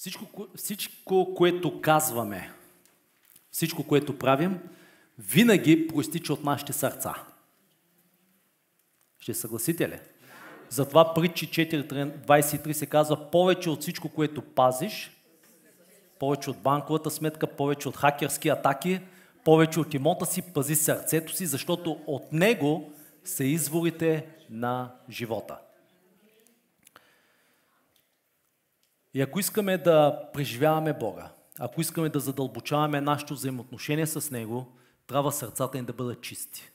Всичко, всичко, което казваме, всичко, което правим, винаги проистича от нашите сърца. Ще съгласите ли? Затова притчи 4.23 се казва повече от всичко, което пазиш, повече от банковата сметка, повече от хакерски атаки, повече от имота си, пази сърцето си, защото от него са изворите на живота. И ако искаме да преживяваме Бога, ако искаме да задълбочаваме нашето взаимоотношение с Него, трябва сърцата ни да бъдат чисти.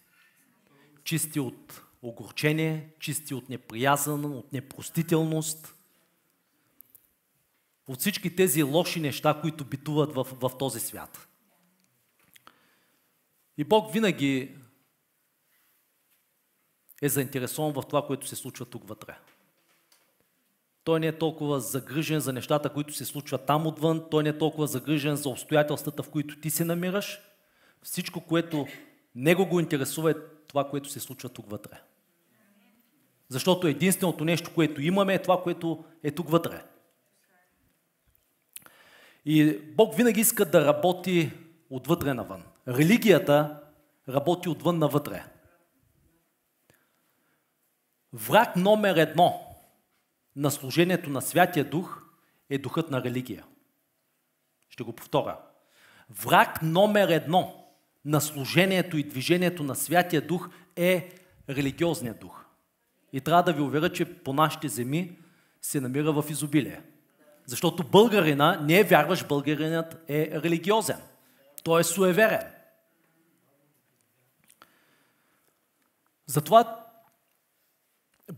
Чисти от огорчение, чисти от неприязан, от непростителност, от всички тези лоши неща, които битуват в, в този свят. И Бог винаги е заинтересован в това, което се случва тук вътре. Той не е толкова загрижен за нещата, които се случват там отвън, той не е толкова загрижен за обстоятелствата, в които ти се намираш. Всичко, което него го интересува е това, което се случва тук вътре. Защото единственото нещо, което имаме е това, което е тук вътре. И Бог винаги иска да работи отвътре навън. Религията работи отвън навътре. Враг номер едно на служението на Святия Дух е духът на религия. Ще го повторя. Враг номер едно на служението и движението на Святия Дух е религиозният дух. И трябва да ви уверя, че по нашите земи се намира в изобилие. Защото българина не е вярваш, българинът е религиозен. Той е суеверен. Затова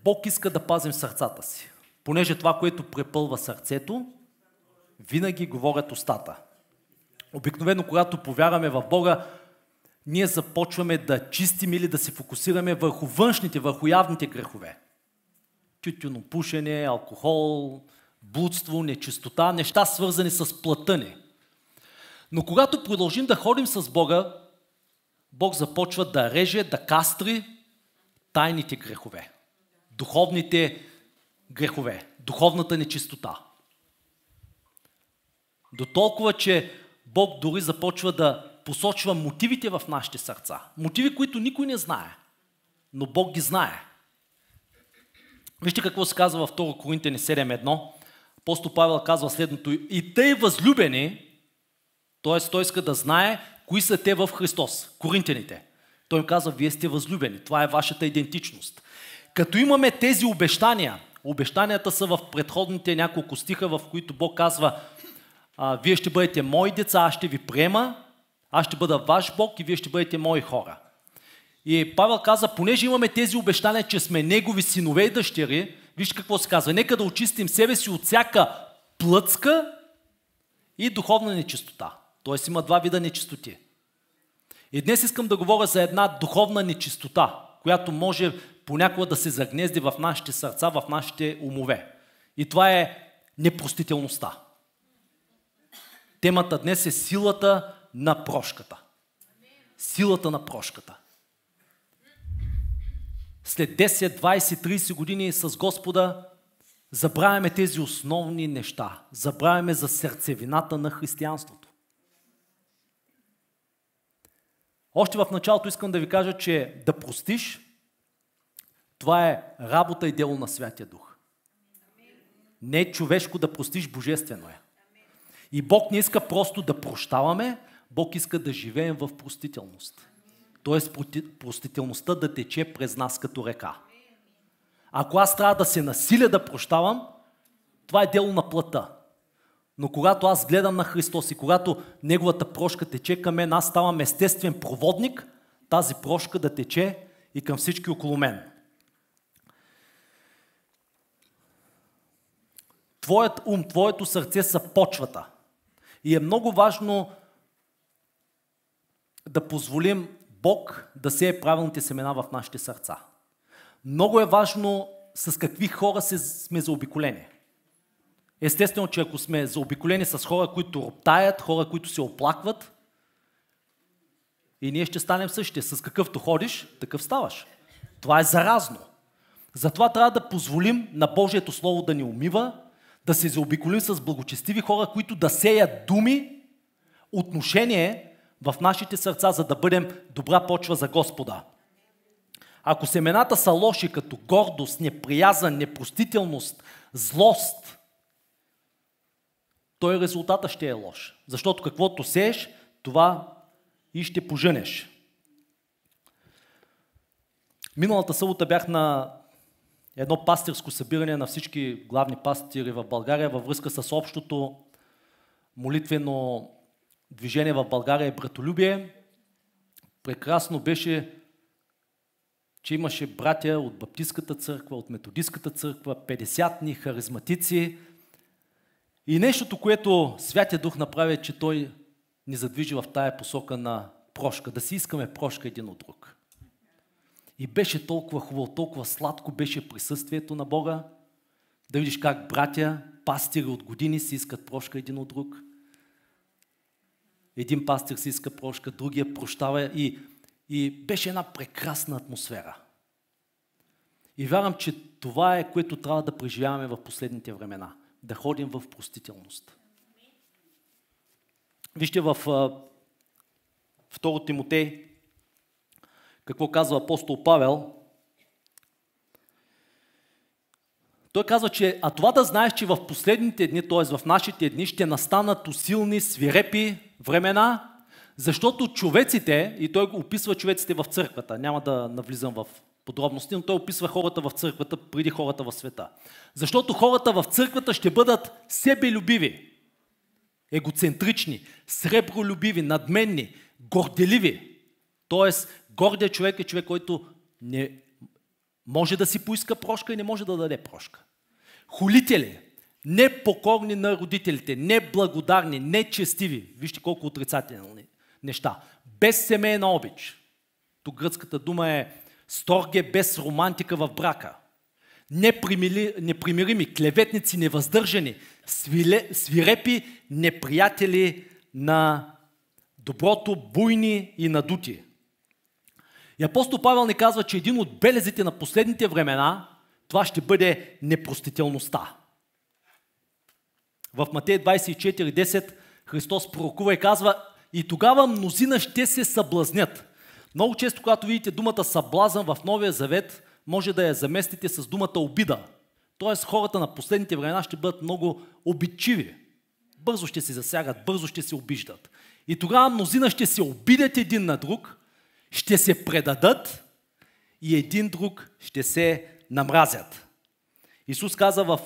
Бог иска да пазим сърцата си. Понеже това, което препълва сърцето, винаги говорят устата. Обикновено, когато повярваме в Бога, ние започваме да чистим или да се фокусираме върху външните, върху явните грехове. пушене, алкохол, блудство, нечистота, неща свързани с плътта ни. Но когато продължим да ходим с Бога, Бог започва да реже, да кастри тайните грехове, духовните грехове, духовната нечистота. До толкова, че Бог дори започва да посочва мотивите в нашите сърца. Мотиви, които никой не знае, но Бог ги знае. Вижте какво се казва във 2 Коринтияни 7.1. Апостол Павел казва следното. И тъй възлюбени, т.е. той иска да знае кои са те в Христос, коринтяните. Той им казва, вие сте възлюбени, това е вашата идентичност. Като имаме тези обещания, обещанията са в предходните няколко стиха, в които Бог казва, вие ще бъдете мои деца, аз ще ви приема, аз ще бъда ваш Бог и вие ще бъдете мои хора. И Павел каза, понеже имаме тези обещания, че сме негови синове и дъщери, вижте какво се казва, нека да очистим себе си от всяка плъцка и духовна нечистота. Тоест има два вида нечистоти. И днес искам да говоря за една духовна нечистота, която може понякога да се загнезди в нашите сърца, в нашите умове. И това е непростителността. Темата днес е силата на прошката. Силата на прошката. След 10, 20, 30 години с Господа забравяме тези основни неща. Забравяме за сърцевината на християнството. Още в началото искам да ви кажа, че да простиш това е работа и дело на Святия Дух. Не е човешко да простиш, божествено е. И Бог не иска просто да прощаваме, Бог иска да живеем в простителност. Тоест простителността да тече през нас като река. Ако аз трябва да се насиля да прощавам, това е дело на плътта. Но когато аз гледам на Христос и когато Неговата прошка тече към мен, аз ставам естествен проводник, тази прошка да тече и към всички около мен. Твоят ум, твоето сърце са почвата. И е много важно да позволим Бог да сее правилните семена в нашите сърца. Много е важно с какви хора сме заобиколени. Естествено, че ако сме заобиколени с хора, които роптаят, хора, които се оплакват, и ние ще станем същите. С какъвто ходиш, такъв ставаш. Това е заразно. Затова трябва да позволим на Божието Слово да ни умива, да се заобиколим с благочестиви хора, които да сеят думи, отношение в нашите сърца, за да бъдем добра почва за Господа. Ако семената са лоши, като гордост, неприязан, непростителност, злост, той резултата ще е лош. Защото каквото сееш, това и ще поженеш. Миналата събота бях на едно пастирско събиране на всички главни пастири в България във връзка с общото молитвено движение в България и братолюбие. Прекрасно беше, че имаше братя от Баптистската църква, от Методистската църква, 50-ни, харизматици. И нещото, което Святия Дух направи, е, че Той ни задвижи в тая посока на прошка, да си искаме прошка един от друг. И беше толкова хубаво, толкова сладко беше присъствието на Бога, да видиш как братя, пастири от години си искат прошка един от друг. Един пастир си иска прошка, другия прощава и, и беше една прекрасна атмосфера. И вярвам, че това е, което трябва да преживяваме в последните времена. Да ходим в простителност. Вижте в 2 Тимотей, какво казва апостол Павел. Той казва, че а това да знаеш, че в последните дни, т.е. в нашите дни, ще настанат усилни, свирепи времена, защото човеците, и той описва човеците в църквата, няма да навлизам в подробности, но той описва хората в църквата преди хората в света. Защото хората в църквата ще бъдат себелюбиви, егоцентрични, сребролюбиви, надменни, горделиви. Тоест, гордия човек е човек, който не може да си поиска прошка и не може да даде прошка. Хулители, непокорни на родителите, неблагодарни, нечестиви. Вижте колко отрицателни неща. Без семейна обич. Тук гръцката дума е сторге без романтика в брака. Непримирими, клеветници, невъздържани, свирепи, неприятели на доброто, буйни и надути. И апостол Павел ни казва, че един от белезите на последните времена, това ще бъде непростителността. В Матея 24.10 Христос пророкува и казва, и тогава мнозина ще се съблазнят. Много често, когато видите думата съблазън в Новия Завет, може да я заместите с думата обида. Тоест хората на последните времена ще бъдат много обидчиви. Бързо ще се засягат, бързо ще се обиждат. И тогава мнозина ще се обидят един на друг, ще се предадат и един друг ще се намразят. Исус каза в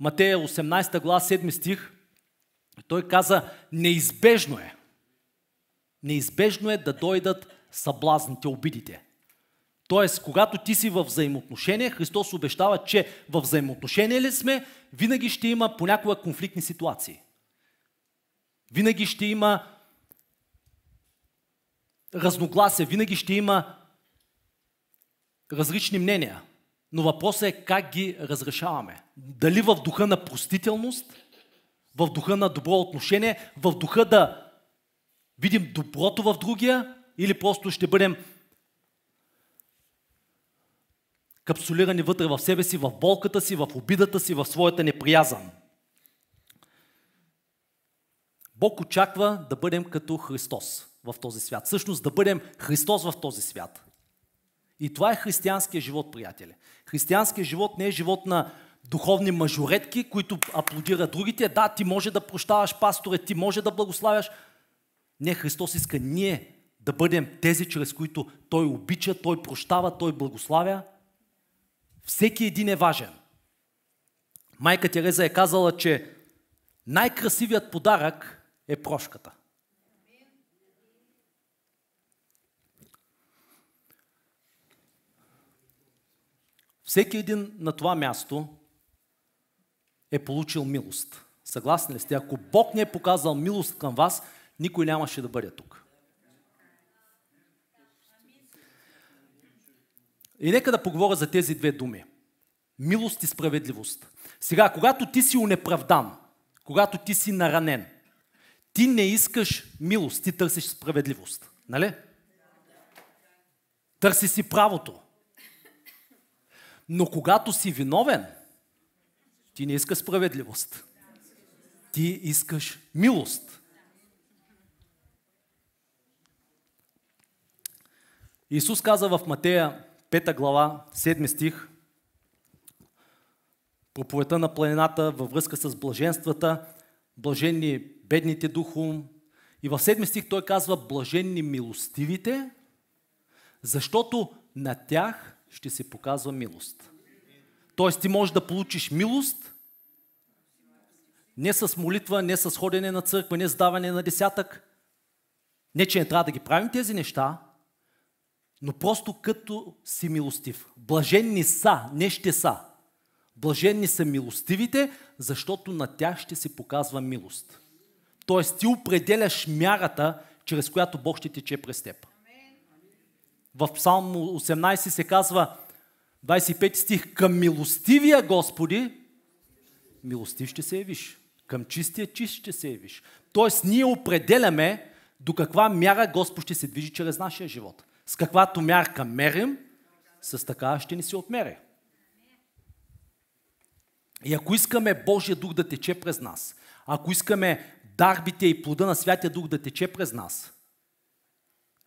Матея 18 глава 7 стих, той каза, неизбежно е. Неизбежно е да дойдат съблазните, обидите. Тоест, когато ти си в взаимоотношение, Христос обещава, че в взаимоотношение ли сме, винаги ще има понякога конфликтни ситуации. Винаги ще има разногласия, винаги ще има различни мнения. Но въпросът е как ги разрешаваме. Дали в духа на простителност, в духа на добро отношение, в духа да видим доброто в другия или просто ще бъдем капсулирани вътре в себе си, в болката си, в обидата си, в своята неприязан. Бог очаква да бъдем като Христос в този свят. Всъщност да бъдем Христос в този свят. И това е християнския живот, приятели. Християнският живот не е живот на духовни мажоретки, които аплодират другите. Да, ти може да прощаваш пасторе, ти може да благославяш. Не, Христос иска ние да бъдем тези, чрез които Той обича, Той прощава, Той благославя. Всеки един е важен. Майка Тереза е казала, че най-красивият подарък е прошката. Всеки един на това място е получил милост. Съгласни ли сте? Ако Бог не е показал милост към вас, никой нямаше да бъде тук. И нека да поговоря за тези две думи. Милост и справедливост. Сега, когато ти си унеправдан, когато ти си наранен, ти не искаш милост, ти търсиш справедливост. Нали? Търси си правото. Но когато си виновен, Ти не искаш справедливост. Ти искаш милост. Исус каза в Матея 5 глава, 7 стих, проповета на планината във връзка с блаженствата, блаженни бедните духом. И в 7 стих той казва блаженни милостивите, защото на тях ще се показва милост. Тоест ти можеш да получиш милост не с молитва, не с ходене на църква, не с даване на десятък. Не, че не трябва да ги правим тези неща, но просто като си милостив. Блаженни са, не ще са. Блаженни са милостивите, защото на тях ще се показва милост. Тоест ти определяш мярата, чрез която Бог ще тече през теб. В Псалм 18 се казва, 25 стих, към милостивия Господи, милостив ще се явиш. Към чистия чист ще се явиш. Тоест ние определяме до каква мяра Господ ще се движи чрез нашия живот. С каквато мярка мерим, с такава ще ни се отмери. И ако искаме Божия дух да тече през нас, ако искаме дарбите и плода на Святия Дух да тече през нас,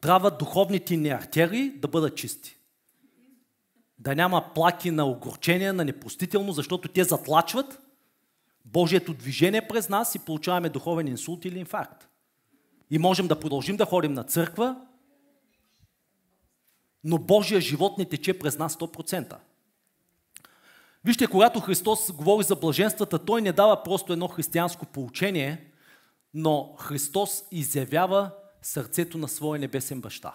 трябва духовните ни артерии да бъдат чисти. Да няма плаки на огорчение, на непростително, защото те затлачват Божието движение през нас и получаваме духовен инсулт или инфаркт. И можем да продължим да ходим на църква, но Божия живот не тече през нас 100%. Вижте, когато Христос говори за блаженствата, Той не дава просто едно християнско поучение, но Христос изявява сърцето на своя небесен баща.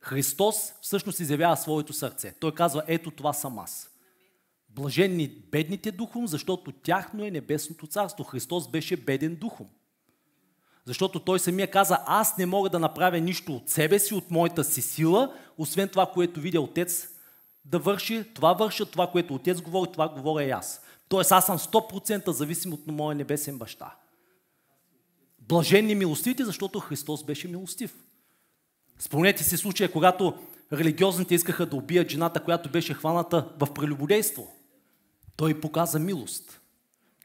Христос всъщност изявява своето сърце. Той казва, ето това съм аз. Блаженни бедните духом, защото тяхно е небесното царство. Христос беше беден духом. Защото той самия каза, аз не мога да направя нищо от себе си, от моята си сила, освен това, което видя Отец да върши, това върша, това, което Отец говори, това говоря и аз. Тоест аз съм 100% зависим от моя небесен баща. Блаженни милостивите, защото Христос беше милостив. Спомнете си случая, когато религиозните искаха да убият жената, която беше хваната в прелюбодейство. Той показа милост.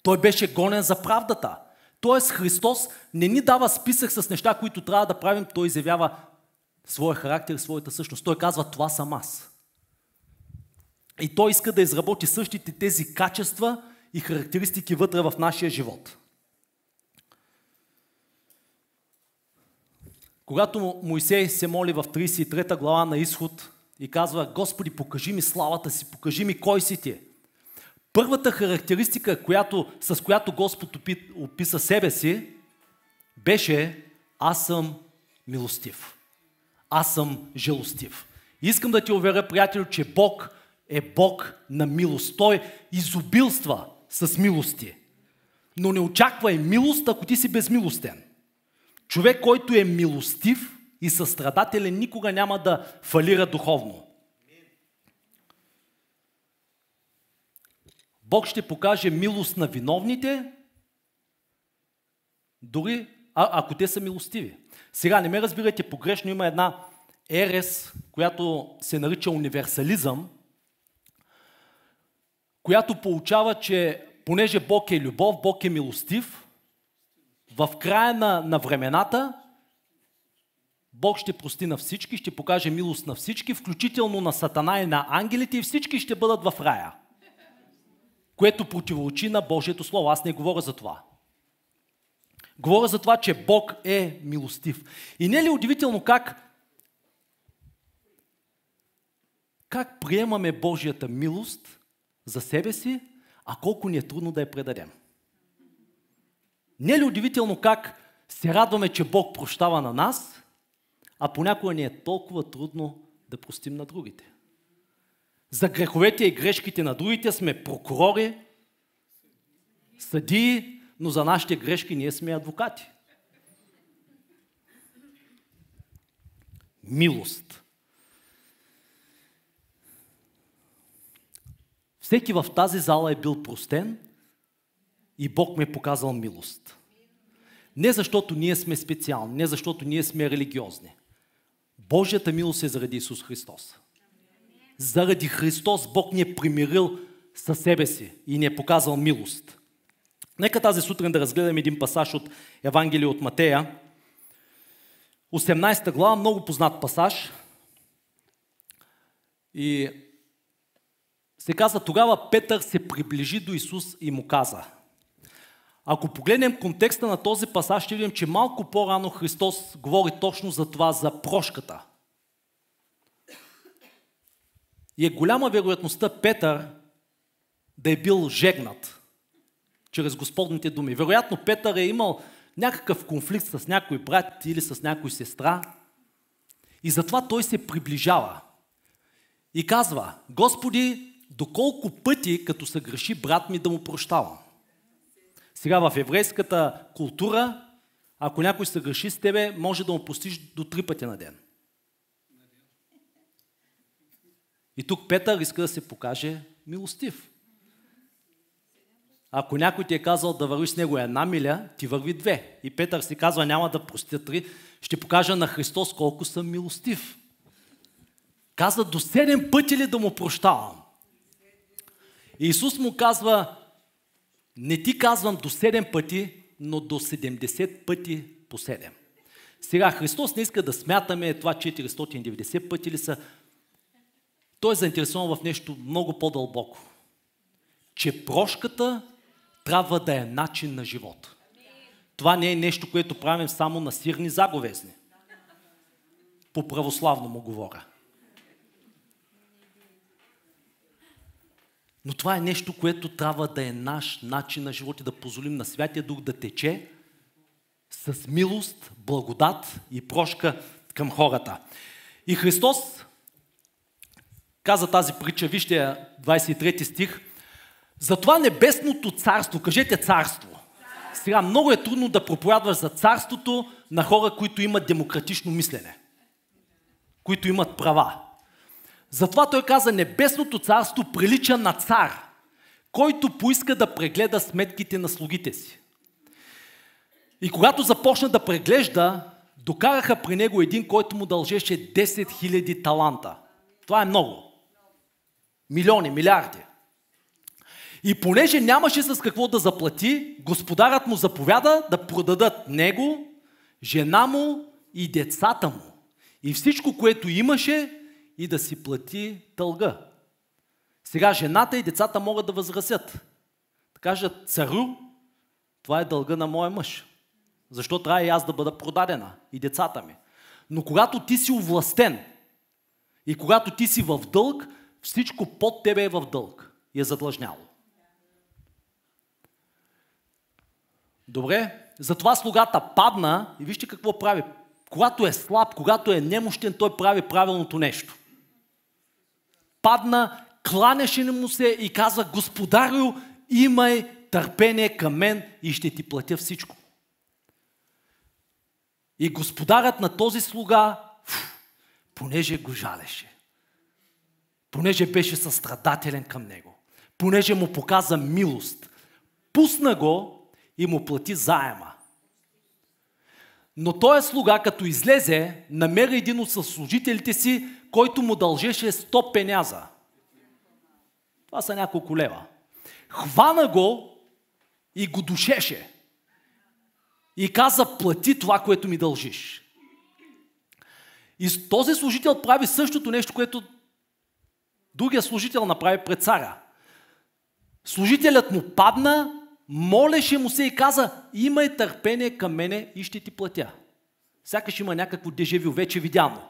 Той беше гонен за правдата. Тоест Христос не ни дава списък с неща, които трябва да правим. Той изявява своя характер своята същност. Той казва, това съм аз. И той иска да изработи същите тези качества и характеристики вътре в нашия живот. Когато Моисей се моли в 33 глава на изход и казва, Господи, покажи ми славата си, покажи ми кой си ти. Първата характеристика, която, с която Господ описа себе си, беше аз съм милостив. Аз съм желостив. Искам да ти уверя, приятел, че Бог е Бог на милост. Той изобилства с милости. Но не очаквай милост, ако ти си безмилостен. Човек, който е милостив и състрадателен, никога няма да фалира духовно. Бог ще покаже милост на виновните, дори а, ако те са милостиви. Сега не ме разбирайте погрешно, има една ерес, която се нарича универсализъм, която получава, че понеже Бог е любов, Бог е милостив, в края на, на времената Бог ще прости на всички, ще покаже милост на всички, включително на Сатана и на ангелите и всички ще бъдат в рая. Което противоречи на Божието Слово. Аз не говоря за това. Говоря за това, че Бог е милостив. И не е ли удивително как как приемаме Божията милост за себе си, а колко ни е трудно да я предадем. Не е ли удивително как се радваме, че Бог прощава на нас, а понякога ни е толкова трудно да простим на другите. За греховете и грешките на другите сме прокурори, съдии, но за нашите грешки ние сме адвокати. Милост. Всеки в тази зала е бил простен и Бог ме е показал милост. Не защото ние сме специални, не защото ние сме религиозни. Божията милост е заради Исус Христос. Заради Христос Бог ни е примирил със себе си и ни е показал милост. Нека тази сутрин да разгледаме един пасаж от Евангелие от Матея, 18 глава, много познат пасаж. И се казва, тогава Петър се приближи до Исус и му каза. Ако погледнем контекста на този пасаж, ще видим, че малко по-рано Христос говори точно за това, за прошката. И е голяма вероятността Петър да е бил жегнат чрез Господните думи. Вероятно Петър е имал някакъв конфликт с някой брат или с някой сестра и затова той се приближава и казва, Господи, доколко пъти, като се греши брат ми, да му прощавам. Сега в еврейската култура, ако някой се греши с тебе, може да му постиш до три пъти на ден. И тук Петър иска да се покаже милостив. Ако някой ти е казал да вървиш с него една миля, ти върви две. И Петър си казва, няма да простя три, ще покажа на Христос колко съм милостив. Казва, до седем пъти ли да му прощавам? И Исус му казва, не ти казвам до 7 пъти, но до 70 пъти по 7. Сега Христос не иска да смятаме това 490 пъти ли са. Той е заинтересован в нещо много по-дълбоко. Че прошката трябва да е начин на живот. Това не е нещо, което правим само на сирни заговезни. По православно му говоря. Но това е нещо, което трябва да е наш начин на живот и да позволим на Святия Дух да тече с милост, благодат и прошка към хората. И Христос каза тази притча, вижте 23 стих, затова небесното царство, кажете царство. Сега много е трудно да проповядваш за царството на хора, които имат демократично мислене, които имат права. Затова той каза, небесното царство прилича на цар, който поиска да прегледа сметките на слугите си. И когато започна да преглежда, докараха при него един, който му дължеше 10 000 таланта. Това е много. Милиони, милиарди. И понеже нямаше с какво да заплати, господарът му заповяда да продадат него, жена му и децата му. И всичко, което имаше, и да си плати дълга. Сега жената и децата могат да възразят. Да кажат, царю, това е дълга на моя мъж. Защо трябва и аз да бъда продадена и децата ми? Но когато ти си овластен и когато ти си в дълг, всичко под тебе е в дълг и е задлъжняло. Добре, затова слугата падна и вижте какво прави. Когато е слаб, когато е немощен, той прави правилното нещо падна, кланяше му се и каза, Господарю, имай търпение към мен и ще ти платя всичко. И господарът на този слуга, понеже го жалеше, понеже беше състрадателен към него, понеже му показа милост, пусна го и му плати заема. Но той слуга, като излезе, намери един от служителите си, който му дължеше 100 пеняза. Това са няколко лева. Хвана го и го душеше. И каза, плати това, което ми дължиш. И този служител прави същото нещо, което другия служител направи пред царя. Служителят му падна, молеше му се и каза, имай търпение към мене и ще ти платя. Сякаш има някакво дежавю, вече видяно.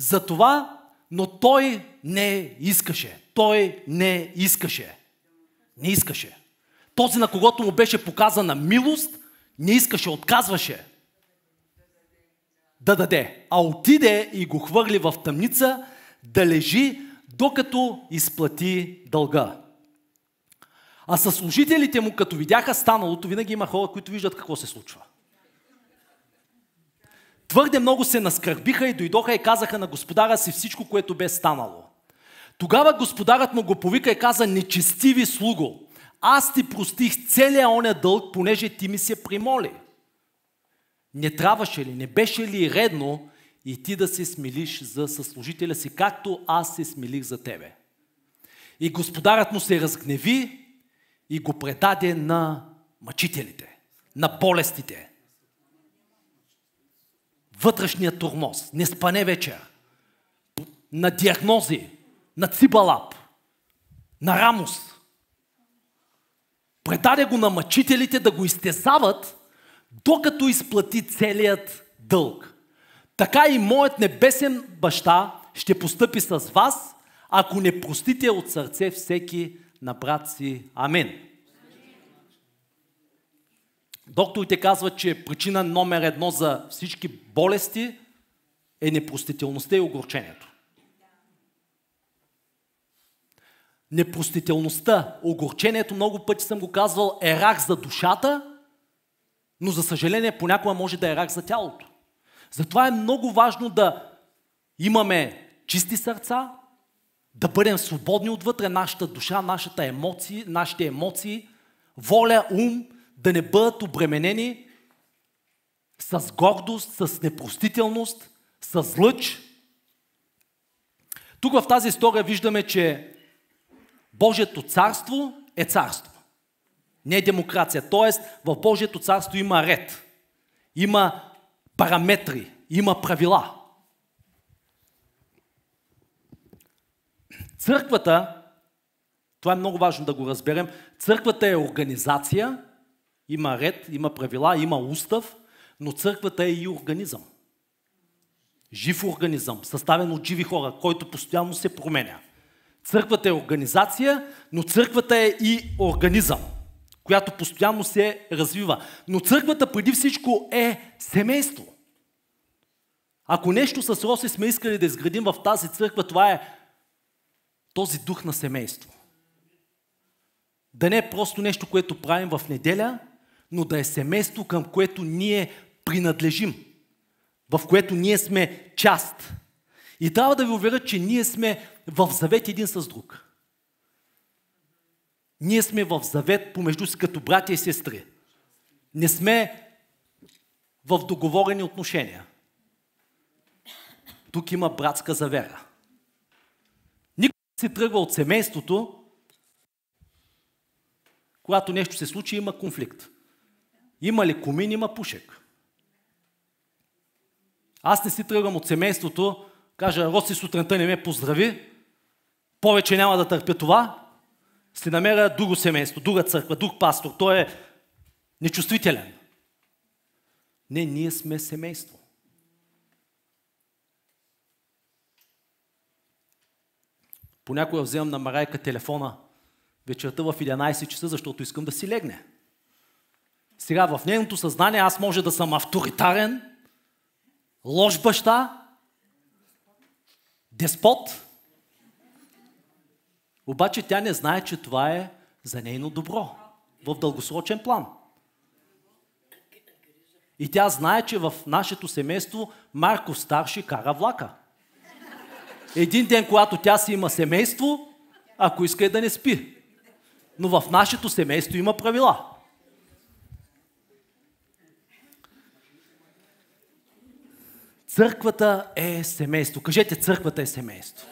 Затова, но той не искаше. Той не искаше. Не искаше. Този, на когото му беше показана милост, не искаше, отказваше да даде. А отиде и го хвърли в тъмница да лежи, докато изплати дълга. А със служителите му, като видяха станалото, винаги има хора, които виждат какво се случва. Твърде много се наскърбиха и дойдоха и казаха на господаря си всичко, което бе станало. Тогава господарът му го повика и каза, нечестиви слуго, аз ти простих целия оня дълг, понеже ти ми се примоли. Не трябваше ли, не беше ли редно и ти да се смилиш за съслужителя си, както аз се смилих за тебе? И господарят му се разгневи и го предаде на мъчителите, на болестите. Вътрешният турмоз, не спане вечер, на диагнози, на цибалап, на рамус. Предаде го на мъчителите да го изтезават, докато изплати целият дълг. Така и моят небесен баща ще постъпи с вас, ако не простите от сърце всеки на брат си. Амин. Докторите казват, че причина номер едно за всички болести е непростителността и огорчението. Непростителността, огорчението, много пъти съм го казвал, е рак за душата, но за съжаление понякога може да е рак за тялото. Затова е много важно да имаме чисти сърца, да бъдем свободни отвътре, нашата душа, нашата емоции, нашите емоции, воля, ум, да не бъдат обременени с гордост, с непростителност, с лъч. Тук в тази история виждаме, че Божието царство е царство. Не е демокрация. Тоест, в Божието царство има ред. Има параметри. Има правила. Църквата, това е много важно да го разберем, църквата е организация, има ред, има правила, има устав, но църквата е и организъм. Жив организъм, съставен от живи хора, който постоянно се променя. Църквата е организация, но църквата е и организъм, която постоянно се развива. Но църквата преди всичко е семейство. Ако нещо с Роси сме искали да изградим в тази църква, това е този дух на семейство. Да не е просто нещо, което правим в неделя, но да е семейство, към което ние принадлежим, в което ние сме част. И трябва да ви уверя, че ние сме в завет един с друг. Ние сме в завет помежду си като братя и сестри. Не сме в договорени отношения. Тук има братска завера. Никой не се тръгва от семейството, когато нещо се случи, има конфликт. Има ли комин, има пушек. Аз не си тръгвам от семейството, кажа, Роси сутринта не ме поздрави, повече няма да търпя това, ще намеря друго семейство, друга църква, друг пастор. Той е нечувствителен. Не, ние сме семейство. Понякога вземам на Марайка телефона вечерта в 11 часа, защото искам да си легне. Сега в нейното съзнание аз може да съм авторитарен, лош баща, деспот, обаче тя не знае, че това е за нейно добро в дългосрочен план. И тя знае, че в нашето семейство Марко старши кара влака. Един ден, когато тя си има семейство, ако иска е да не спи. Но в нашето семейство има правила. Църквата е семейство. Кажете, църквата е семейство.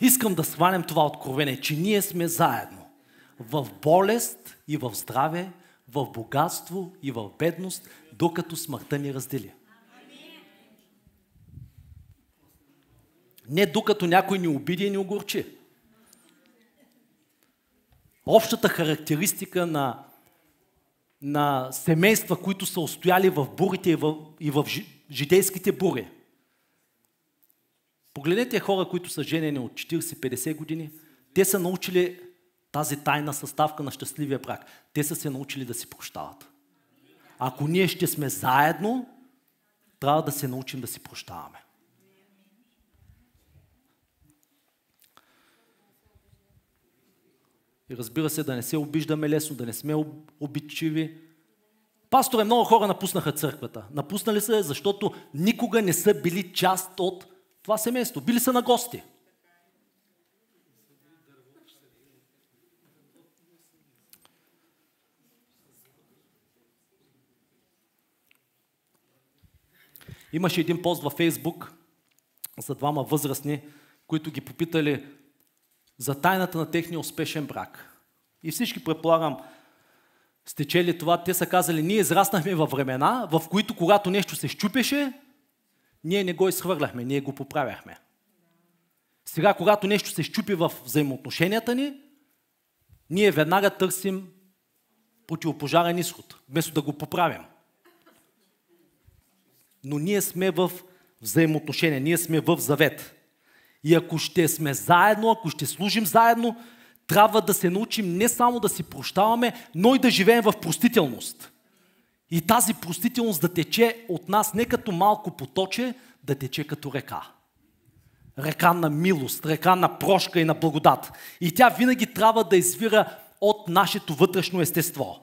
Искам да свалям това откровение, че ние сме заедно. В болест и в здраве, в богатство и в бедност, докато смъртта ни раздели. Не докато някой ни обиди и ни огорчи. Общата характеристика на, на семейства, които са устояли в бурите и в, и в жидейските бури. Погледнете хора, които са женени от 40-50 години. Те са научили тази тайна съставка на щастливия брак. Те са се научили да си прощават. Ако ние ще сме заедно, трябва да се научим да си прощаваме. И разбира се, да не се обиждаме лесно, да не сме обидчиви. Пасторе, много хора напуснаха църквата. Напуснали се, защото никога не са били част от това семейство. Били са на гости. Имаше един пост във Фейсбук за двама възрастни, които ги попитали за тайната на техния успешен брак. И всички, предполагам, сте чели това, те са казали, ние израснахме във времена, в които когато нещо се щупеше, ние не го изхвърляхме, ние го поправяхме. Сега, когато нещо се щупи в взаимоотношенията ни, ние веднага търсим противопожарен изход, вместо да го поправим. Но ние сме в взаимоотношения, ние сме в завет. И ако ще сме заедно, ако ще служим заедно, трябва да се научим не само да си прощаваме, но и да живеем в простителност. И тази простителност да тече от нас не като малко поточе, да тече като река. Река на милост, река на прошка и на благодат. И тя винаги трябва да извира от нашето вътрешно естество.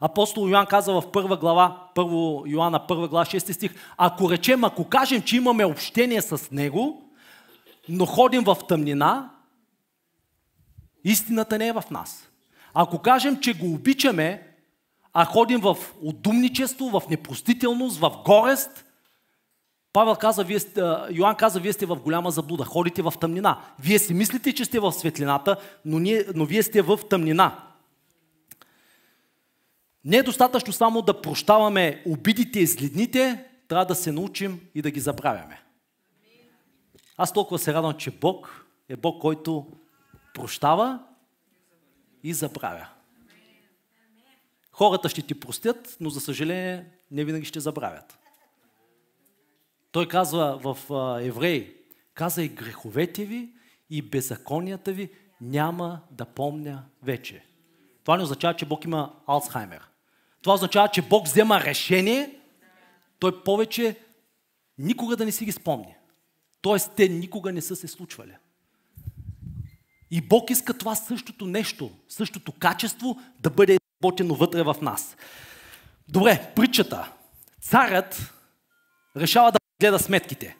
Апостол Йоан каза в първа глава, първо Йоанна първа глава, 6 стих, ако речем, ако кажем, че имаме общение с Него, но ходим в тъмнина, истината не е в нас. Ако кажем, че го обичаме, а ходим в отдумничество, в непростителност, в горест, Павел каза, вие, Йоан каза, вие сте в голяма заблуда, ходите в тъмнина. Вие си мислите, че сте в светлината, но, ние, но вие сте в тъмнина. Не е достатъчно само да прощаваме обидите и злидните, трябва да се научим и да ги забравяме. Аз толкова се радвам, че Бог е Бог, който прощава и забравя. Хората ще ти простят, но за съжаление не винаги ще забравят. Той казва в Евреи, каза и греховете ви и беззаконията ви няма да помня вече. Това не означава, че Бог има Алцхаймер. Това означава, че Бог взема решение, той повече никога да не си ги спомни. Тоест, те никога не са се случвали. И Бог иска това същото нещо, същото качество да бъде работено вътре в нас. Добре, притчата. Царят решава да гледа сметките.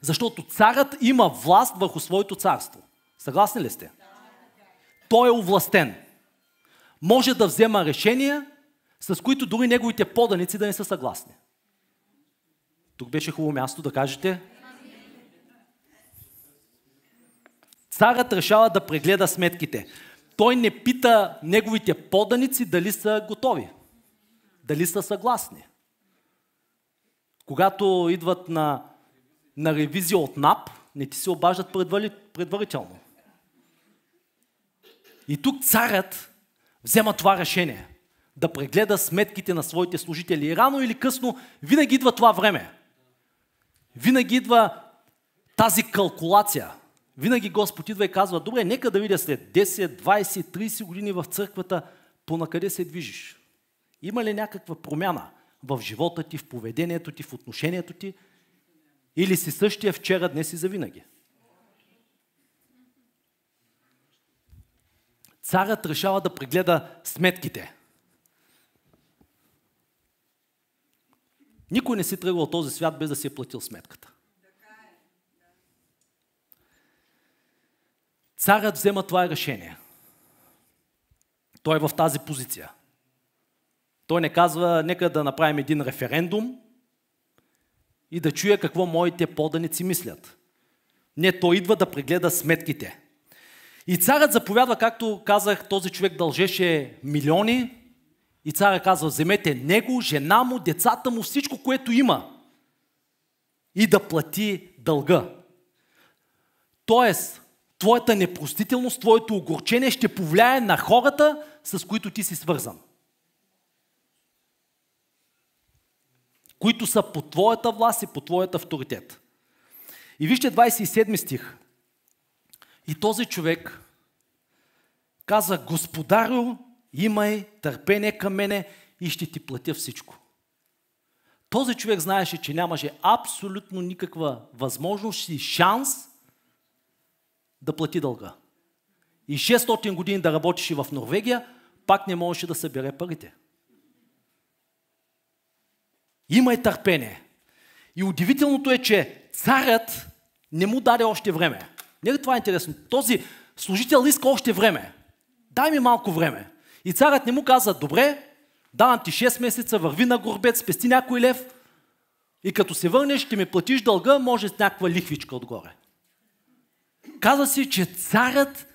Защото царът има власт върху своето царство. Съгласни ли сте? Той е овластен. Може да взема решения, с които дори неговите поданици да не са съгласни. Тук беше хубаво място да кажете. Царът решава да прегледа сметките. Той не пита неговите поданици дали са готови, дали са съгласни. Когато идват на, на ревизия от НАП, не ти се обаждат предварително. И тук царят взема това решение да прегледа сметките на своите служители. И рано или късно винаги идва това време. Винаги идва тази калкулация. Винаги Господ идва и казва, добре, нека да видя след 10, 20, 30 години в църквата, по накъде се движиш. Има ли някаква промяна в живота ти, в поведението ти, в отношението ти? Или си същия вчера, днес и завинаги? Царят решава да прегледа сметките. Никой не си тръгва от този свят без да си е платил сметката. Царят взема това решение. Той е в тази позиция. Той не казва, нека да направим един референдум и да чуя какво моите поданици мислят. Не, той идва да прегледа сметките. И царят заповядва, както казах, този човек дължеше милиони, и царя казва, вземете него, жена му, децата му, всичко, което има и да плати дълга. Тоест, твоята непростителност, твоето огорчение ще повлияе на хората, с които ти си свързан. Които са по твоята власт и по твоят авторитет. И вижте 27 стих. И този човек каза, Господарю, имай търпение към мене и ще ти платя всичко. Този човек знаеше, че нямаше абсолютно никаква възможност и шанс да плати дълга. И 600 години да работиш и в Норвегия, пак не можеше да събере парите. Имай търпение. И удивителното е, че царят не му даде още време. Не ли това е интересно? Този служител иска още време. Дай ми малко време. И царът не му каза, добре, давам ти 6 месеца, върви на горбец, спести някой лев и като се върнеш, ще ми платиш дълга, може с някаква лихвичка отгоре. Казва се, че царят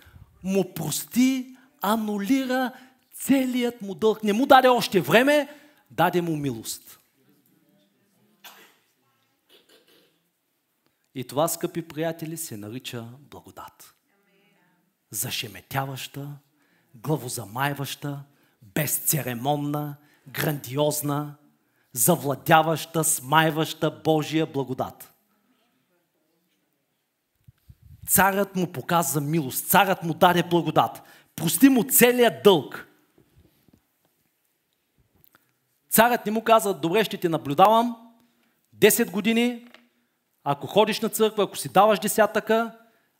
му прости, анулира целият му дълг. Не му даде още време, даде му милост. И това, скъпи приятели, се нарича благодат. Зашеметяваща, главозамайваща, безцеремонна, грандиозна, завладяваща, смайваща Божия благодат. Царят му показа милост, царят му даде благодат. Прости му целият дълг. Царят не му каза, добре, ще те наблюдавам 10 години, ако ходиш на църква, ако си даваш десятъка,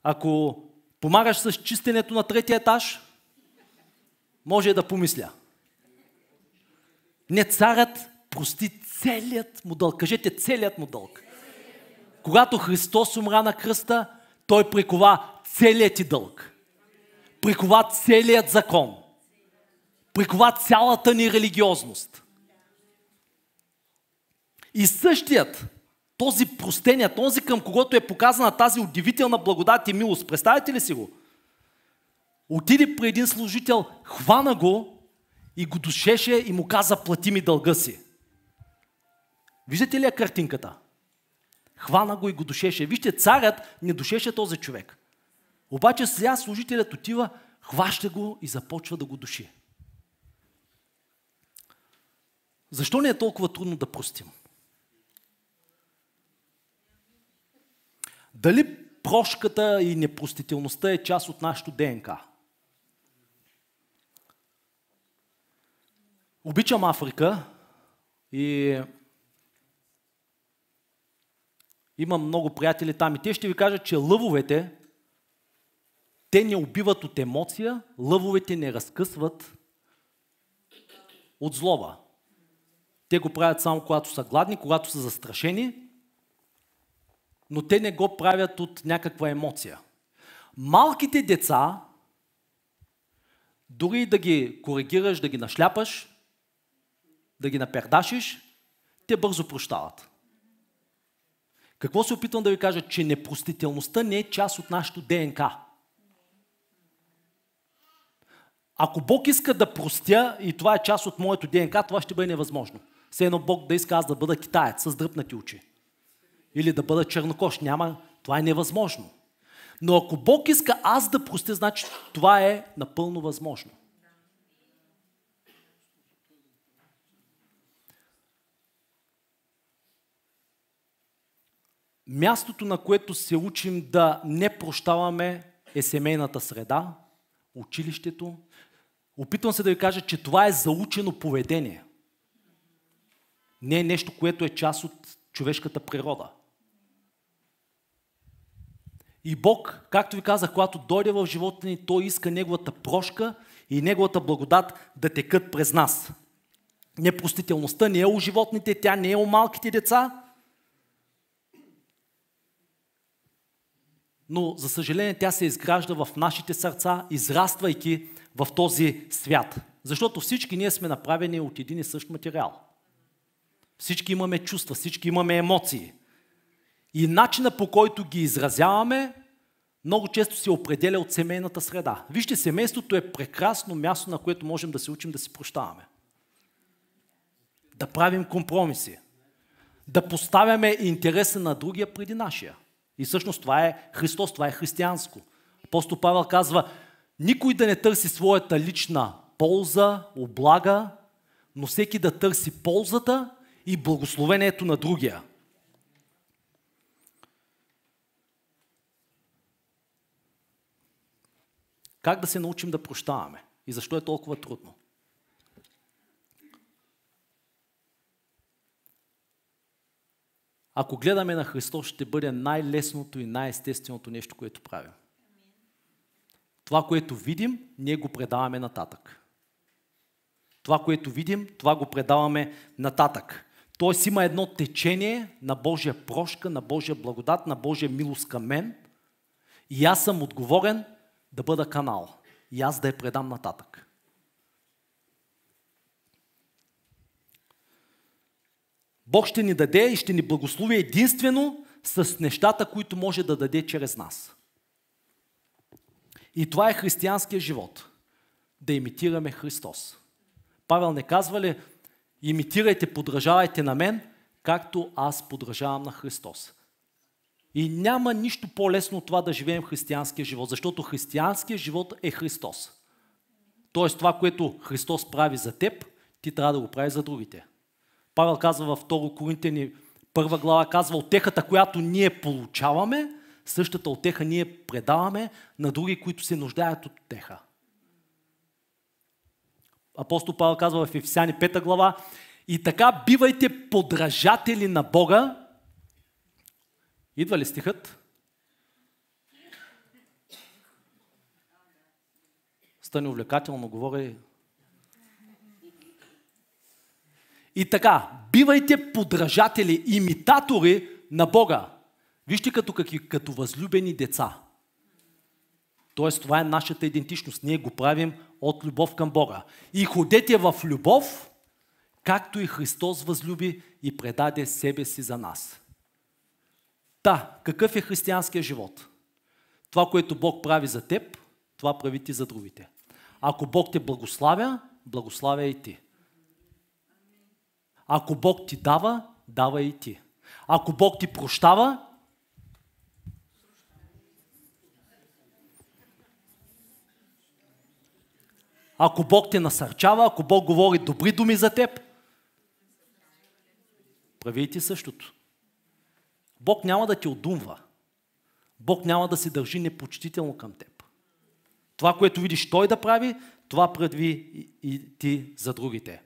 ако помагаш с чистенето на третия етаж, може да помисля. Не царят прости целият му дълг. Кажете целият му дълг. Когато Христос умра на кръста, той прикова целият ти дълг. Прикова целият закон. Прикова цялата ни религиозност. И същият, този простеният, този към когото е показана тази удивителна благодат и милост, представете ли си го? Отиде при един служител, хвана го и го душеше и му каза плати ми дълга си. Виждате ли я картинката? Хвана го и го душеше. Вижте, царят не душеше този човек. Обаче сега служителят отива, хваща го и започва да го души. Защо не е толкова трудно да простим? Дали прошката и непростителността е част от нашото ДНК? Обичам Африка и имам много приятели там и те ще ви кажат, че лъвовете, те не убиват от емоция, лъвовете не разкъсват от злоба. Те го правят само когато са гладни, когато са застрашени, но те не го правят от някаква емоция. Малките деца, дори да ги коригираш, да ги нашляпаш, да ги напердашиш, те бързо прощават. Какво се опитвам да ви кажа? Че непростителността не е част от нашото ДНК. Ако Бог иска да простя и това е част от моето ДНК, това ще бъде невъзможно. Все едно Бог да иска аз да бъда китаец с дръпнати очи. Или да бъда чернокош. Няма. Това е невъзможно. Но ако Бог иска аз да простя, значи това е напълно възможно. Мястото, на което се учим да не прощаваме е семейната среда, училището. Опитвам се да ви кажа, че това е заучено поведение. Не е нещо, което е част от човешката природа. И Бог, както ви казах, когато дойде в живота ни, Той иска Неговата прошка и Неговата благодат да текат през нас. Непростителността не е у животните, тя не е у малките деца, но за съжаление тя се изгражда в нашите сърца, израствайки в този свят. Защото всички ние сме направени от един и същ материал. Всички имаме чувства, всички имаме емоции. И начина по който ги изразяваме, много често се определя от семейната среда. Вижте, семейството е прекрасно място, на което можем да се учим да си прощаваме. Да правим компромиси. Да поставяме интереса на другия преди нашия. И всъщност това е Христос, това е християнско. Апостол Павел казва, никой да не търси своята лична полза, облага, но всеки да търси ползата и благословението на другия. Как да се научим да прощаваме? И защо е толкова трудно? Ако гледаме на Христос, ще бъде най-лесното и най-естественото нещо, което правим. Това, което видим, ние го предаваме нататък. Това, което видим, това го предаваме нататък. Тоест има едно течение на Божия прошка, на Божия благодат, на Божия милост към мен. И аз съм отговорен да бъда канал. И аз да я предам нататък. Бог ще ни даде и ще ни благослови единствено с нещата, които може да даде чрез нас. И това е християнския живот. Да имитираме Христос. Павел не казва ли, имитирайте, подражавайте на мен, както аз подражавам на Христос. И няма нищо по-лесно от това да живеем християнския живот, защото християнския живот е Христос. Тоест това, което Христос прави за теб, ти трябва да го прави за другите. Павел казва във 2 Коринтияни първа глава, казва отехата, която ние получаваме, същата отеха ние предаваме на други, които се нуждаят от отеха. Апостол Павел казва в Ефесяни 5 глава, и така бивайте подражатели на Бога. Идва ли стихът? Стани увлекателно говори. И така, бивайте подражатели, имитатори на Бога. Вижте като, като възлюбени деца. Тоест, това е нашата идентичност. Ние го правим от любов към Бога. И ходете в любов, както и Христос възлюби и предаде себе си за нас. Та, какъв е християнския живот? Това, което Бог прави за теб, това прави ти за другите. Ако Бог те благославя, благославя и ти. Ако Бог ти дава, дава и ти. Ако Бог ти прощава, ако Бог те насърчава, ако Бог говори добри думи за теб, прави и ти същото. Бог няма да ти отдумва. Бог няма да се държи непочтително към теб. Това, което видиш Той да прави, това прави и ти за другите.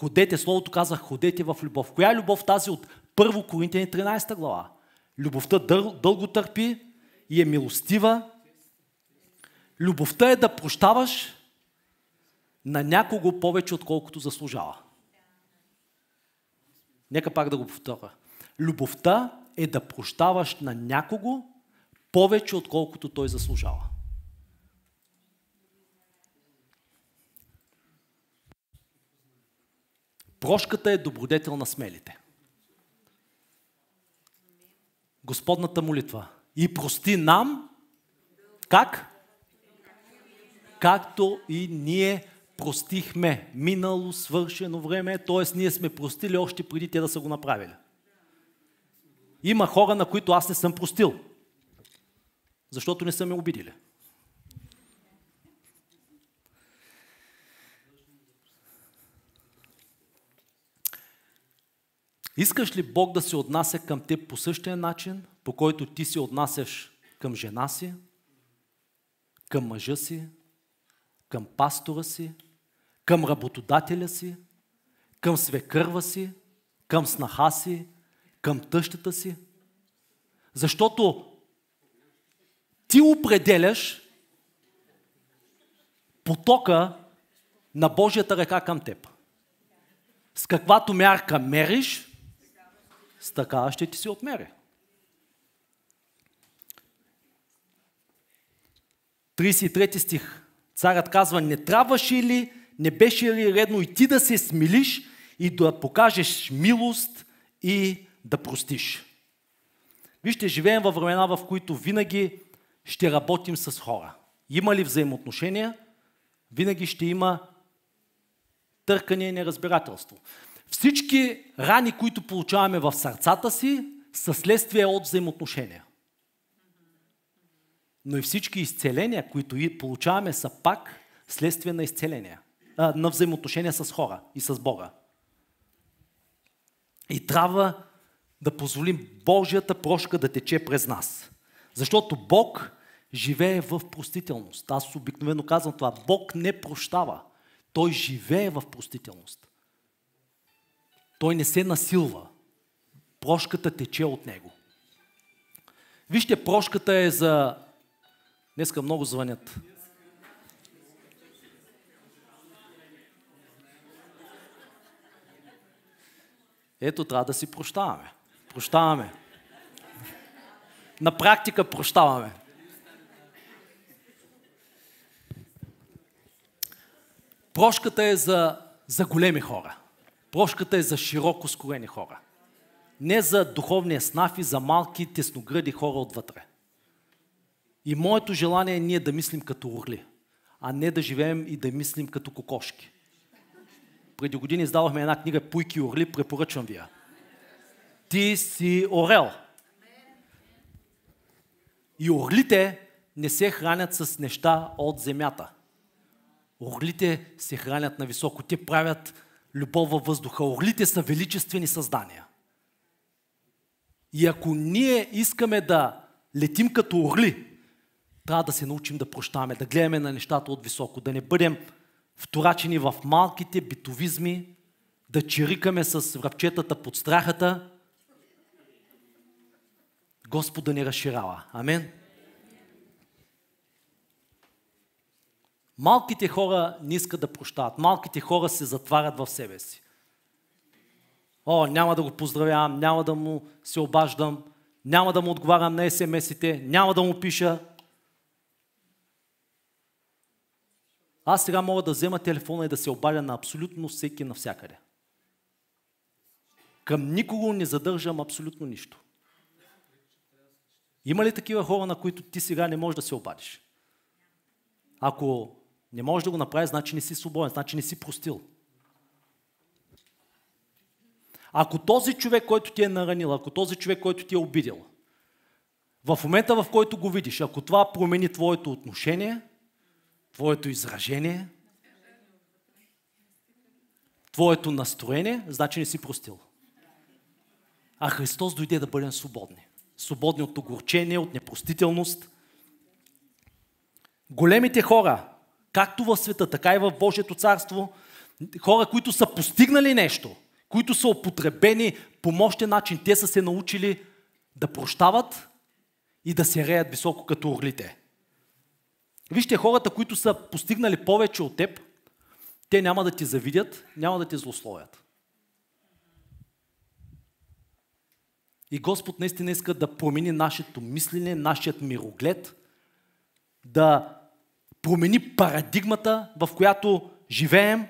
Ходете, Словото каза, ходете в любов. Коя е любов тази от 1 Коринтияни 13 глава? Любовта дъл, дълго търпи и е милостива. Любовта е да прощаваш на някого повече, отколкото заслужава. Нека пак да го повторя. Любовта е да прощаваш на някого повече, отколкото той заслужава. Прошката е добродетел на смелите. Господната молитва. И прости нам, как? Както и ние простихме. Минало, свършено време, т.е. ние сме простили още преди те да са го направили. Има хора, на които аз не съм простил, защото не са ме обидили. Искаш ли Бог да се отнася към теб по същия начин, по който ти се отнасяш към жена си, към мъжа си, към пастора си, към работодателя си, към свекърва си, към снаха си, към тъщата си. Защото ти определяш потока на Божията ръка към теб. С каквато мярка мериш, с такава ще ти се отмери. 33 стих. Царят казва, не трябваше ли, не беше ли редно и ти да се смилиш и да покажеш милост и да простиш. Вижте, живеем във времена, в които винаги ще работим с хора. Има ли взаимоотношения, винаги ще има търкане и неразбирателство. Всички рани, които получаваме в сърцата си, са следствие от взаимоотношения. Но и всички изцеления, които получаваме, са пак следствие на изцеления, на взаимоотношения с хора и с Бога. И трябва да позволим Божията прошка да тече през нас. Защото Бог живее в простителност. Аз обикновено казвам това. Бог не прощава. Той живее в простителност. Той не се насилва. Прошката тече от него. Вижте, прошката е за... Днеска много звънят. Ето, трябва да си прощаваме. Прощаваме. На практика прощаваме. Прошката е за, за големи хора. Прошката е за широко скорени хора. Не за духовния снаф и за малки, тесногради хора отвътре. И моето желание е ние да мислим като орли, а не да живеем и да мислим като кокошки. Преди години издавахме една книга Пуйки и орли, препоръчвам ви я. Ти си орел. И орлите не се хранят с неща от земята. Орлите се хранят на високо. Те правят любов във въздуха. Орлите са величествени създания. И ако ние искаме да летим като орли, трябва да се научим да прощаваме, да гледаме на нещата от високо, да не бъдем вторачени в малките битовизми, да чирикаме с връбчетата под страхата. Господ да ни разширява. Амен. Малките хора не искат да прощават. Малките хора се затварят в себе си. О, няма да го поздравявам, няма да му се обаждам, няма да му отговарям на СМС-ите, няма да му пиша. Аз сега мога да взема телефона и да се обадя на абсолютно всеки навсякъде. Към никого не задържам абсолютно нищо. Има ли такива хора, на които ти сега не можеш да се обадиш? Ако не можеш да го направиш, значи не си свободен, значи не си простил. Ако този човек, който ти е наранил, ако този човек, който ти е обидил, в момента, в който го видиш, ако това промени твоето отношение, твоето изражение, твоето настроение, значи не си простил. А Христос дойде да бъдем свободни. Свободни от огорчение, от непростителност. Големите хора, както в света, така и в Божието царство, хора, които са постигнали нещо, които са употребени по мощен начин, те са се научили да прощават и да се реят високо като орлите. Вижте, хората, които са постигнали повече от теб, те няма да ти завидят, няма да ти злословят. И Господ наистина иска да промени нашето мислене, нашият мироглед, да промени парадигмата, в която живеем.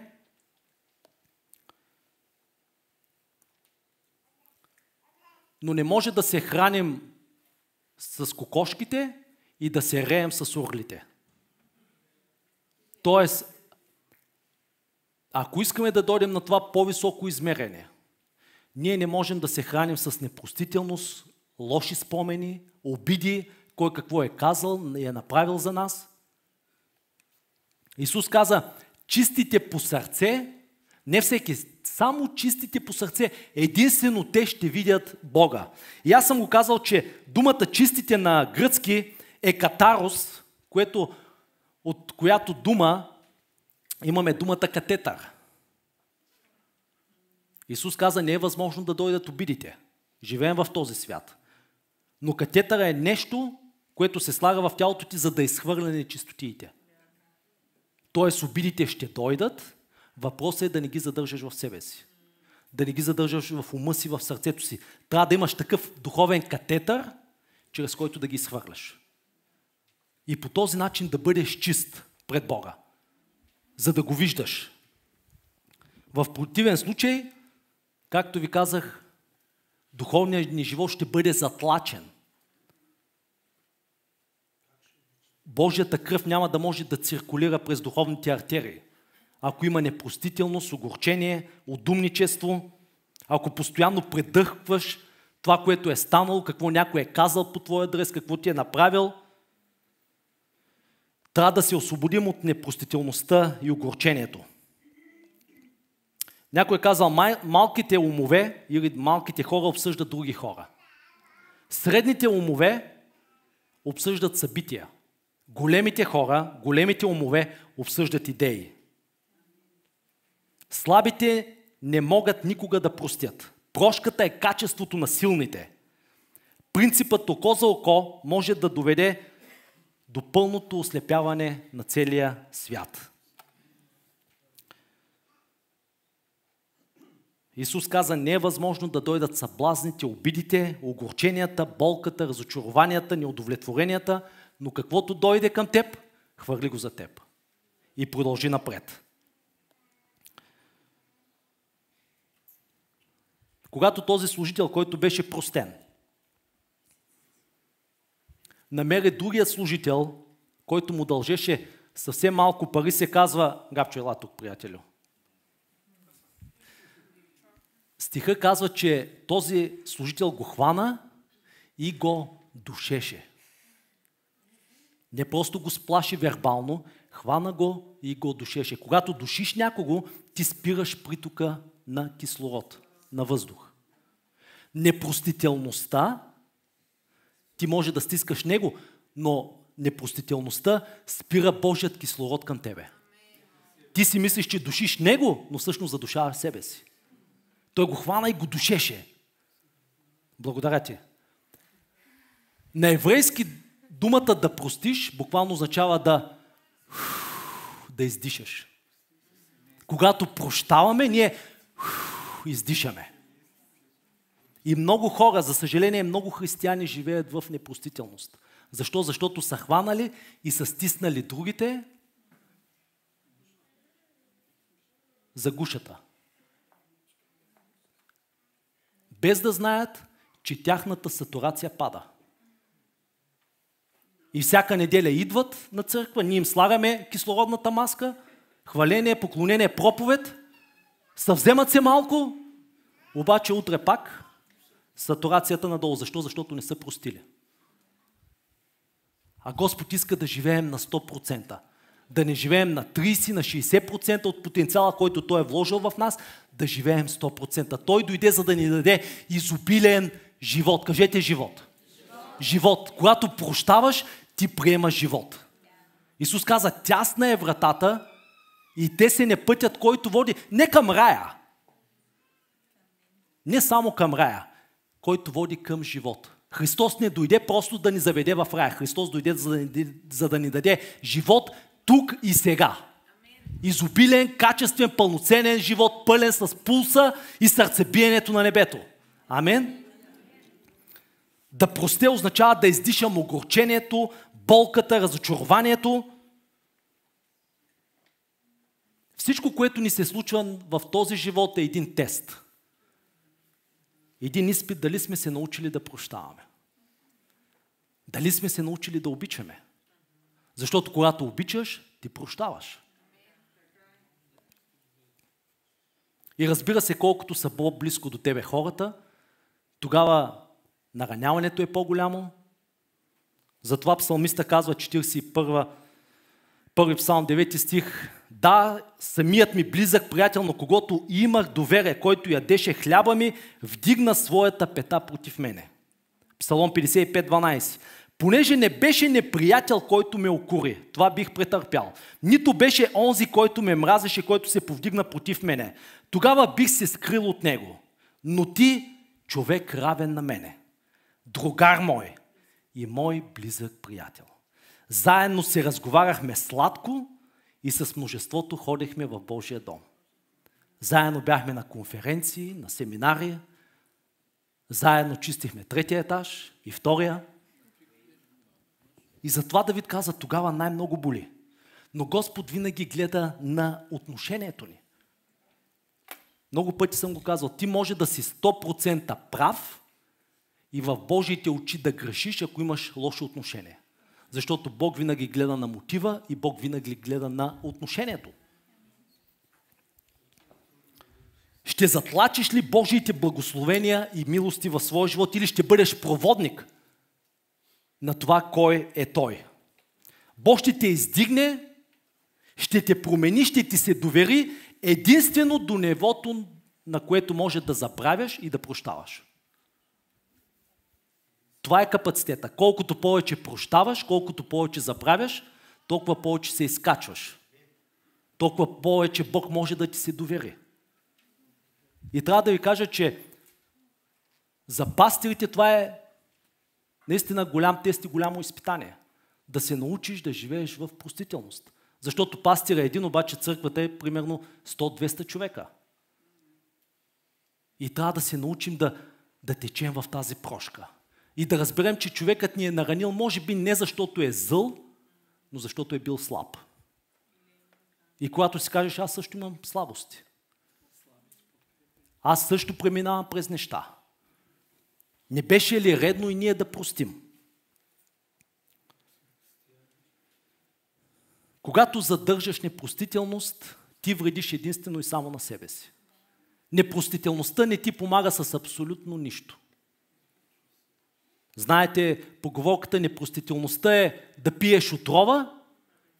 Но не може да се храним с кокошките и да се реем с орлите. Тоест, ако искаме да дойдем на това по-високо измерение, ние не можем да се храним с непростителност, лоши спомени, обиди, кой какво е казал и е направил за нас. Исус каза, чистите по сърце, не всеки, само чистите по сърце, единствено те ще видят Бога. И аз съм го казал, че думата чистите на гръцки е катарос, което, от която дума имаме думата катетър. Исус каза, не е възможно да дойдат обидите. Живеем в този свят. Но катетъра е нещо, което се слага в тялото ти, за да изхвърля нечистотиите. Тоест обидите ще дойдат, въпросът е да не ги задържаш в себе си. Да не ги задържаш в ума си, в сърцето си. Трябва да имаш такъв духовен катетър, чрез който да ги изхвърляш. И по този начин да бъдеш чист пред Бога. За да го виждаш. В противен случай, както ви казах, духовният ни живот ще бъде затлачен – Божията кръв няма да може да циркулира през духовните артерии. Ако има непростителност, огорчение, удумничество, ако постоянно предърхваш това, което е станало, какво някой е казал по твоя адрес, какво ти е направил, трябва да се освободим от непростителността и огорчението. Някой е казал, малките умове или малките хора обсъждат други хора. Средните умове обсъждат събития – Големите хора, големите умове обсъждат идеи. Слабите не могат никога да простят. Прошката е качеството на силните. Принципът око за око може да доведе до пълното ослепяване на целия свят. Исус каза, не е възможно да дойдат съблазните, обидите, огорченията, болката, разочарованията, неудовлетворенията – но каквото дойде към теб, хвърли го за теб. И продължи напред. Когато този служител, който беше простен, намери другия служител, който му дължеше съвсем малко пари, се казва, Гапчо, ела тук, приятелю. Стиха казва, че този служител го хвана и го душеше. Не просто го сплаши вербално, хвана го и го душеше. Когато душиш някого, ти спираш притока на кислород, на въздух. Непростителността, ти може да стискаш него, но непростителността спира Божият кислород към тебе. Ти си мислиш, че душиш него, но всъщност задушаваш себе си. Той го хвана и го душеше. Благодаря ти. На еврейски думата да простиш буквално означава да, да издишаш. Когато прощаваме, ние издишаме. И много хора, за съжаление, много християни живеят в непростителност. Защо? Защото са хванали и са стиснали другите за гушата. Без да знаят, че тяхната сатурация пада. И всяка неделя идват на църква, ние им слагаме кислородната маска, хваление, поклонение, проповед, съвземат се малко, обаче утре пак сатурацията надолу. Защо? Защото не са простили. А Господ иска да живеем на 100%. Да не живеем на 30, на 60% от потенциала, който Той е вложил в нас, да живеем 100%. Той дойде, за да ни даде изобилен живот. Кажете живот. Живот. Когато прощаваш, ти приемаш живот. Исус каза, тясна е вратата и те се не пътят, който води не към рая. Не само към рая, който води към живот. Христос не дойде просто да ни заведе в рая. Христос дойде за да ни, за да ни даде живот тук и сега. Изобилен, качествен, пълноценен живот, пълен с пулса и сърцебиенето на небето. Амен? Да просте означава да издишам огорчението, болката, разочарованието. Всичко, което ни се случва в този живот е един тест. Един изпит дали сме се научили да прощаваме. Дали сме се научили да обичаме. Защото когато обичаш, ти прощаваш. И разбира се, колкото са по-близко до тебе хората, тогава нараняването е по-голямо. Затова псалмиста казва 41 първи псалм 9 стих Да, самият ми близък приятел, на когото имах доверие, който ядеше хляба ми, вдигна своята пета против мене. Псалом 55.12 Понеже не беше неприятел, който ме окури, това бих претърпял. Нито беше онзи, който ме мразеше, който се повдигна против мене. Тогава бих се скрил от него. Но ти, човек равен на мене, другар мой и мой близък приятел. Заедно се разговаряхме сладко и с множеството ходехме в Божия дом. Заедно бяхме на конференции, на семинари, заедно чистихме третия етаж и втория. И затова Давид каза, тогава най-много боли. Но Господ винаги гледа на отношението ни. Много пъти съм го казал, ти може да си 100% прав и в Божиите очи да грешиш, ако имаш лошо отношение. Защото Бог винаги гледа на мотива и Бог винаги гледа на отношението. Ще затлачиш ли Божиите благословения и милости в своя живот или ще бъдеш проводник на това кой е Той? Бог ще те издигне, ще те промени, ще ти се довери единствено до нивото, на което може да забравяш и да прощаваш. Това е капацитета. Колкото повече прощаваш, колкото повече забравяш, толкова повече се изкачваш. Толкова повече Бог може да ти се довери. И трябва да ви кажа, че за пастирите това е наистина голям тест и голямо изпитание. Да се научиш да живееш в простителност. Защото пастира е един, обаче църквата е примерно 100-200 човека. И трябва да се научим да, да течем в тази прошка и да разберем, че човекът ни е наранил, може би не защото е зъл, но защото е бил слаб. И когато си кажеш, аз също имам слабости. Аз също преминавам през неща. Не беше ли редно и ние да простим? Когато задържаш непростителност, ти вредиш единствено и само на себе си. Непростителността не ти помага с абсолютно нищо. Знаете, поговорката непростителността е да пиеш отрова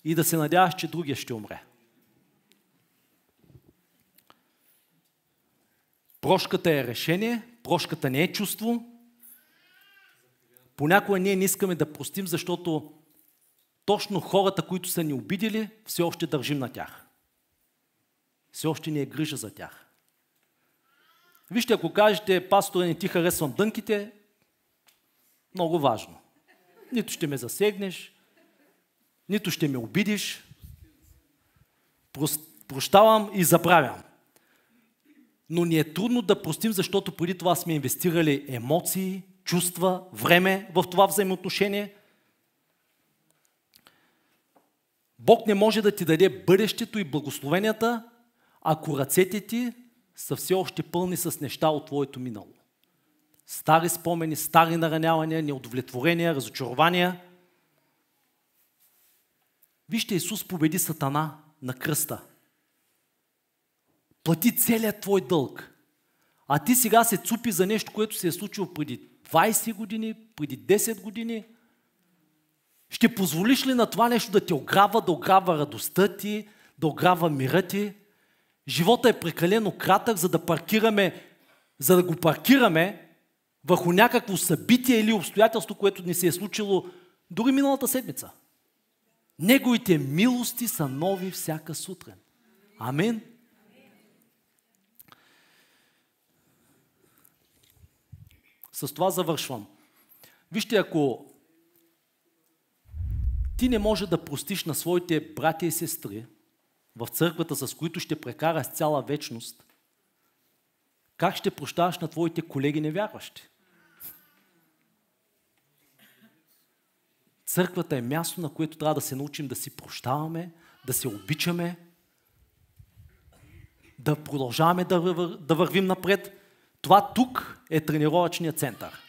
и да се надяваш, че другия ще умре. Прошката е решение, прошката не е чувство. Понякога ние не искаме да простим, защото точно хората, които са ни обидели, все още държим на тях. Все още ни е грижа за тях. Вижте, ако кажете, пастора, не ти харесвам дънките, много важно. Нито ще ме засегнеш, нито ще ме обидиш. Прощавам и забравям. Но ни е трудно да простим, защото преди това сме инвестирали емоции, чувства, време в това взаимоотношение. Бог не може да ти даде бъдещето и благословенията, ако ръцете ти са все още пълни с неща от твоето минало. Стари спомени, стари наранявания, неудовлетворения, разочарования. Вижте, Исус победи Сатана на кръста. Плати целият твой дълг. А ти сега се цупи за нещо, което се е случило преди 20 години, преди 10 години. Ще позволиш ли на това нещо да те ограбва, да ограбва радостта ти, да ограбва мира ти? Живота е прекалено кратък, за да паркираме, за да го паркираме върху някакво събитие или обстоятелство, което ни се е случило дори миналата седмица. Неговите милости са нови всяка сутрин. Амин. С това завършвам. Вижте, ако ти не може да простиш на своите братя и сестри в църквата, с които ще прекараш цяла вечност, как ще прощаваш на твоите колеги невярващи? Църквата е място, на което трябва да се научим да си прощаваме, да се обичаме, да продължаваме да, да вървим напред. Това тук е тренировъчният център.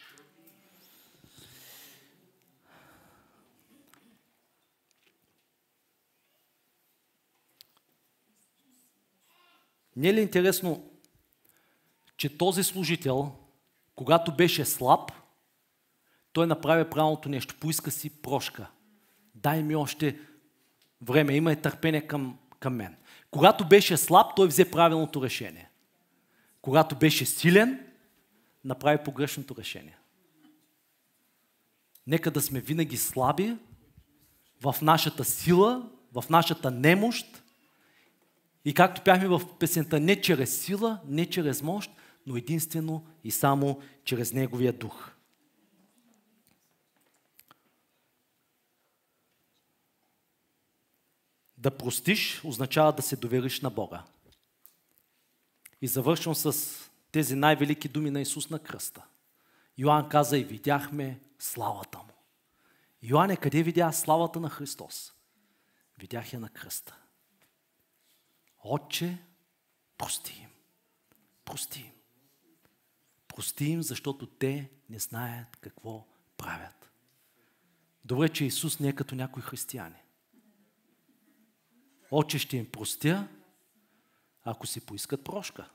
Не е ли интересно, че този служител, когато беше слаб, той направи правилното нещо. Поиска си прошка. Дай ми още време, има и търпение към, към мен. Когато беше слаб, той взе правилното решение. Когато беше силен, направи погрешното решение. Нека да сме винаги слаби в нашата сила, в нашата немощ. И както пяхме в песента, не чрез сила, не чрез мощ, но единствено и само чрез Неговия дух. Да простиш означава да се довериш на Бога. И завършвам с тези най-велики думи на Исус на кръста. Йоанн каза и видяхме славата му. Йоанне, къде видя славата на Христос? Видях я на кръста. Отче, прости им. Прости им. Прости им, защото те не знаят какво правят. Добре, че Исус не е като някои християни. Отче ще им простя, ако си поискат прошка.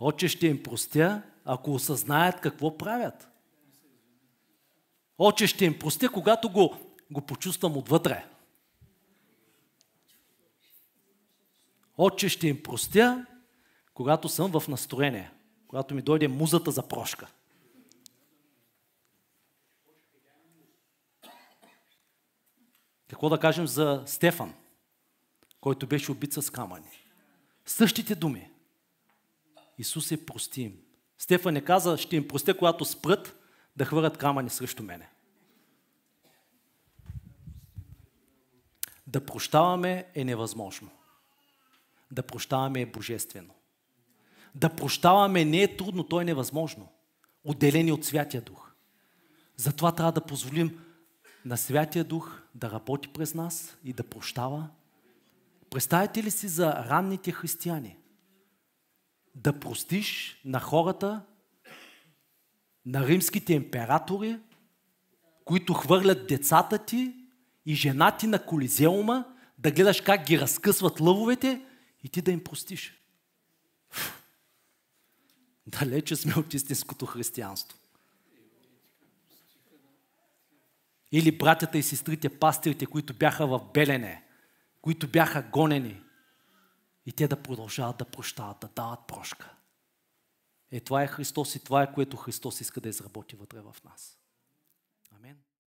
Отче ще им простя, ако осъзнаят какво правят. Отче ще им простя, когато го, го почувствам отвътре. Отче ще им простя, когато съм в настроение, когато ми дойде музата за прошка. Какво да кажем за Стефан, който беше убит с камъни? Същите думи. Исус е простим. Стефан не каза, ще им простя, когато спрат да хвърлят камъни срещу мене. Да прощаваме е невъзможно. Да прощаваме е божествено. Да прощаваме не е трудно, то е невъзможно. Отделени от Святия Дух. Затова трябва да позволим на Святия Дух да работи през нас и да прощава. Представете ли си за ранните християни? Да простиш на хората, на римските императори, които хвърлят децата ти и женати на Колизеума, да гледаш как ги разкъсват лъвовете и ти да им простиш. Далече сме от истинското християнство. Или братята и сестрите, пастирите, които бяха в Белене, които бяха гонени. И те да продължават да прощават, да дават прошка. Е, това е Христос и това е което Христос иска да изработи вътре в нас.